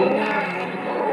Yeah.